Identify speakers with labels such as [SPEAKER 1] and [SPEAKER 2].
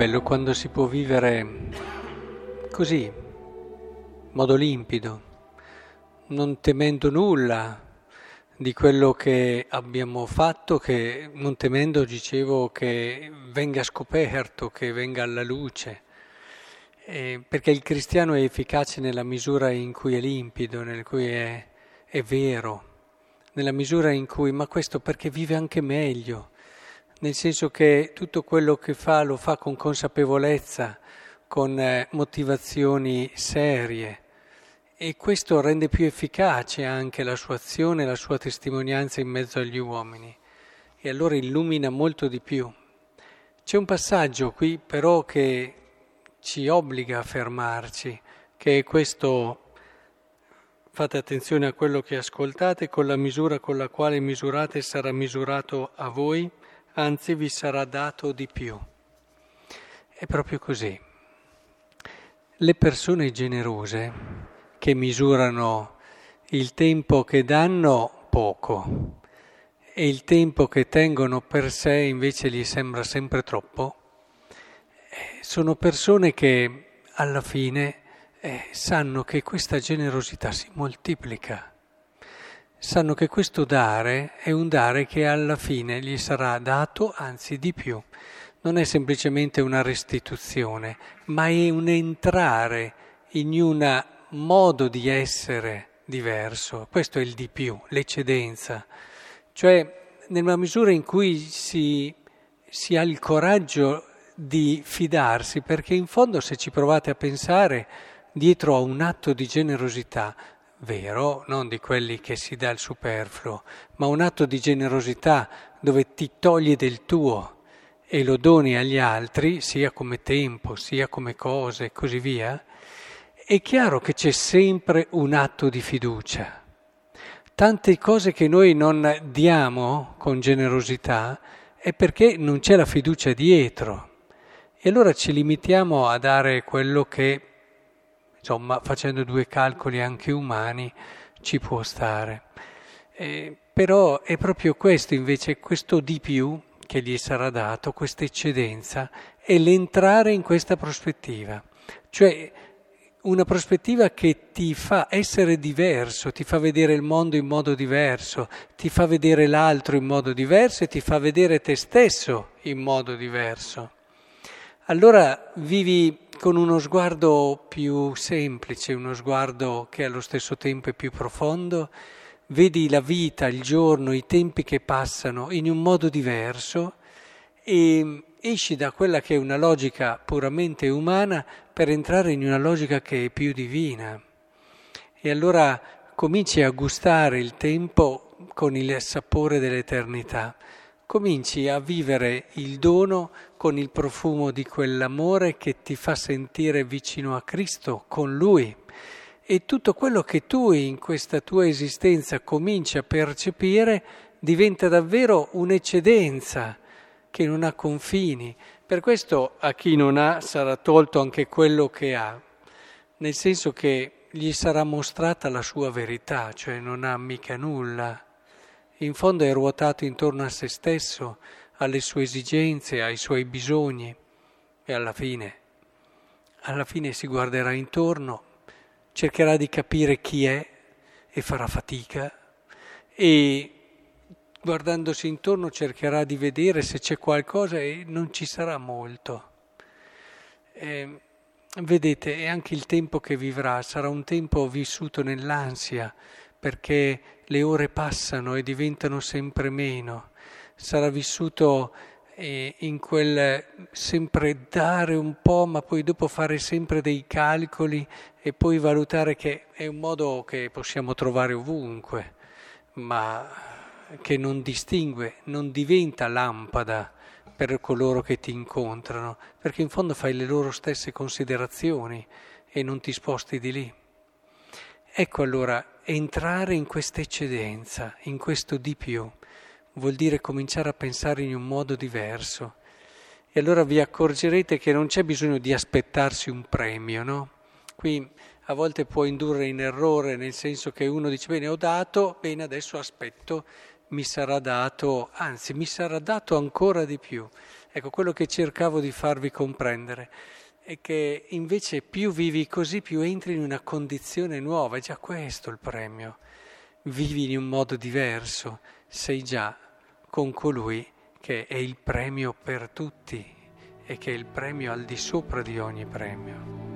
[SPEAKER 1] Bello quando si può vivere così, in modo limpido, non temendo nulla di quello che abbiamo fatto, che non temendo, dicevo, che venga scoperto, che venga alla luce. Eh, perché il cristiano è efficace nella misura in cui è limpido, nel cui è, è vero, nella misura in cui, ma questo perché vive anche meglio nel senso che tutto quello che fa lo fa con consapevolezza, con eh, motivazioni serie. E questo rende più efficace anche la sua azione, la sua testimonianza in mezzo agli uomini. E allora illumina molto di più. C'è un passaggio qui però che ci obbliga a fermarci, che è questo Fate attenzione a quello che ascoltate, con la misura con la quale misurate sarà misurato a voi anzi vi sarà dato di più. È proprio così. Le persone generose che misurano il tempo che danno poco e il tempo che tengono per sé invece gli sembra sempre troppo, eh, sono persone che alla fine eh, sanno che questa generosità si moltiplica sanno che questo dare è un dare che alla fine gli sarà dato, anzi di più. Non è semplicemente una restituzione, ma è un entrare in un modo di essere diverso. Questo è il di più, l'eccedenza. Cioè, nella misura in cui si, si ha il coraggio di fidarsi, perché in fondo se ci provate a pensare, dietro a un atto di generosità vero, non di quelli che si dà il superfluo, ma un atto di generosità dove ti togli del tuo e lo doni agli altri, sia come tempo, sia come cose e così via, è chiaro che c'è sempre un atto di fiducia. Tante cose che noi non diamo con generosità è perché non c'è la fiducia dietro. E allora ci limitiamo a dare quello che insomma facendo due calcoli anche umani ci può stare. Eh, però è proprio questo invece, questo di più che gli sarà dato, questa eccedenza, è l'entrare in questa prospettiva, cioè una prospettiva che ti fa essere diverso, ti fa vedere il mondo in modo diverso, ti fa vedere l'altro in modo diverso e ti fa vedere te stesso in modo diverso. Allora vivi con uno sguardo più semplice, uno sguardo che allo stesso tempo è più profondo, vedi la vita, il giorno, i tempi che passano in un modo diverso e esci da quella che è una logica puramente umana per entrare in una logica che è più divina. E allora cominci a gustare il tempo con il sapore dell'eternità cominci a vivere il dono con il profumo di quell'amore che ti fa sentire vicino a Cristo, con Lui. E tutto quello che tu in questa tua esistenza cominci a percepire diventa davvero un'eccedenza che non ha confini. Per questo a chi non ha sarà tolto anche quello che ha, nel senso che gli sarà mostrata la sua verità, cioè non ha mica nulla in fondo è ruotato intorno a se stesso, alle sue esigenze, ai suoi bisogni e alla fine, alla fine si guarderà intorno, cercherà di capire chi è e farà fatica e guardandosi intorno cercherà di vedere se c'è qualcosa e non ci sarà molto. Eh, vedete, e anche il tempo che vivrà sarà un tempo vissuto nell'ansia, perché le ore passano e diventano sempre meno. Sarà vissuto eh, in quel sempre dare un po', ma poi dopo fare sempre dei calcoli e poi valutare che è un modo che possiamo trovare ovunque, ma che non distingue, non diventa lampada per coloro che ti incontrano, perché in fondo fai le loro stesse considerazioni e non ti sposti di lì. Ecco allora, entrare in questa eccedenza, in questo di più, vuol dire cominciare a pensare in un modo diverso. E allora vi accorgerete che non c'è bisogno di aspettarsi un premio, no? Qui a volte può indurre in errore, nel senso che uno dice, bene, ho dato, bene, adesso aspetto, mi sarà dato, anzi, mi sarà dato ancora di più. Ecco, quello che cercavo di farvi comprendere è che invece più vivi così, più entri in una condizione nuova, è già questo il premio. Vivi in un modo diverso, sei già con colui che è il premio per tutti e che è il premio al di sopra di ogni premio.